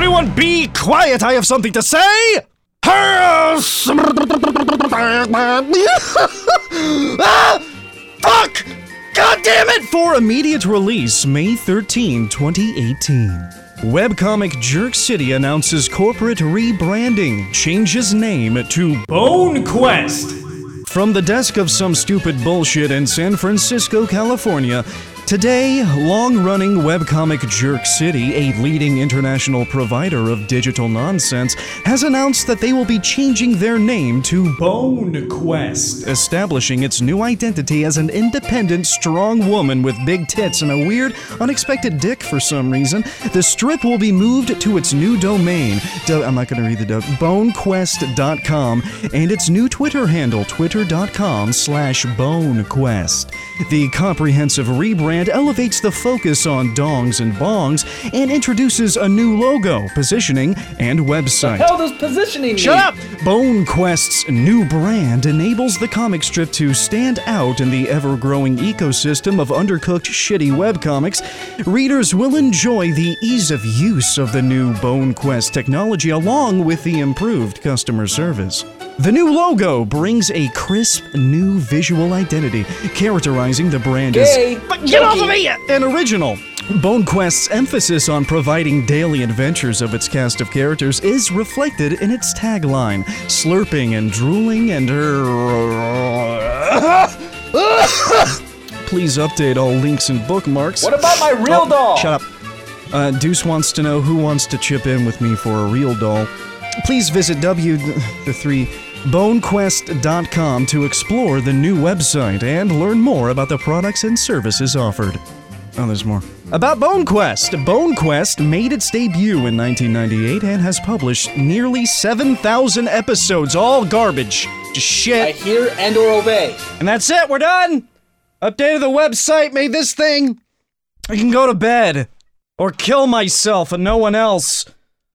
Everyone be quiet! I have something to say! ah, fuck! God damn it! For immediate release May 13, 2018. Webcomic Jerk City announces corporate rebranding, changes name to Bone Quest. From the desk of some stupid bullshit in San Francisco, California, today, long running webcomic Jerk City, a leading international provider of digital nonsense, has announced that they will be changing their name to Bone Quest, establishing its new identity as an independent, strong woman with big tits and a weird, unexpected dick for some reason. The strip will be moved to its new domain. Do- I'm not going to read the doc. BoneQuest.com and its new Twitter handle, twitter.com slash BoneQuest. The comprehensive rebrand elevates the focus on dongs and bongs and introduces a new logo, positioning, and website. Hell does positioning Shut up! Bone Quest's new brand enables the comic strip to stand out in the ever growing ecosystem of undercooked, shitty webcomics. Readers will enjoy the ease of use of the new Bone Quest technology along with the improved customer service. The new logo brings a crisp, new visual identity, characterizing the brand Gay. as. But get off of me! An original. Bone Quest's emphasis on providing daily adventures of its cast of characters is reflected in its tagline slurping and drooling and. Please update all links and bookmarks. What about my real Oh, doll? Shut up. Uh, Deuce wants to know who wants to chip in with me for a real doll. Please visit W the three bonequest.com to explore the new website and learn more about the products and services offered. Oh, there's more. About BoneQuest. BoneQuest made its debut in 1998 and has published nearly 7,000 episodes, all garbage. Just shit. I hear and or obey. And that's it, we're done! Updated the website, made this thing. I can go to bed. Or kill myself and no one else.